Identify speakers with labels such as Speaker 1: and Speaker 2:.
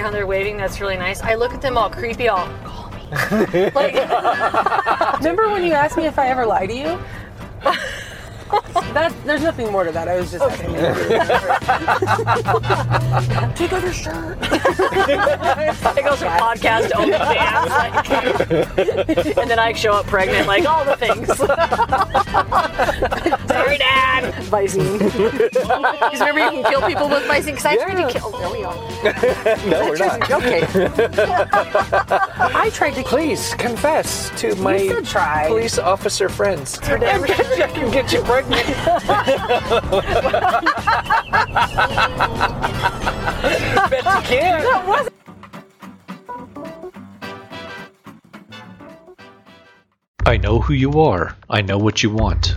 Speaker 1: how they're waving. That's really nice. I look at them all creepy, all call me. like,
Speaker 2: Remember when you asked me if I ever lie to you? That there's nothing more to that. I was just asking. Take off your shirt.
Speaker 1: it goes from podcast to OnlyFans, like, and then I show up pregnant, like all the things. Sorry, Dad. Visine. Because remember, you can kill people with Visine. Because I tried to kill. There we go.
Speaker 3: No, we're not.
Speaker 1: Okay.
Speaker 2: I tried to.
Speaker 3: Please confess to my
Speaker 2: try.
Speaker 3: police officer friends. I can get you pregnant. Bet you can.
Speaker 4: I know who you are. I know what you want.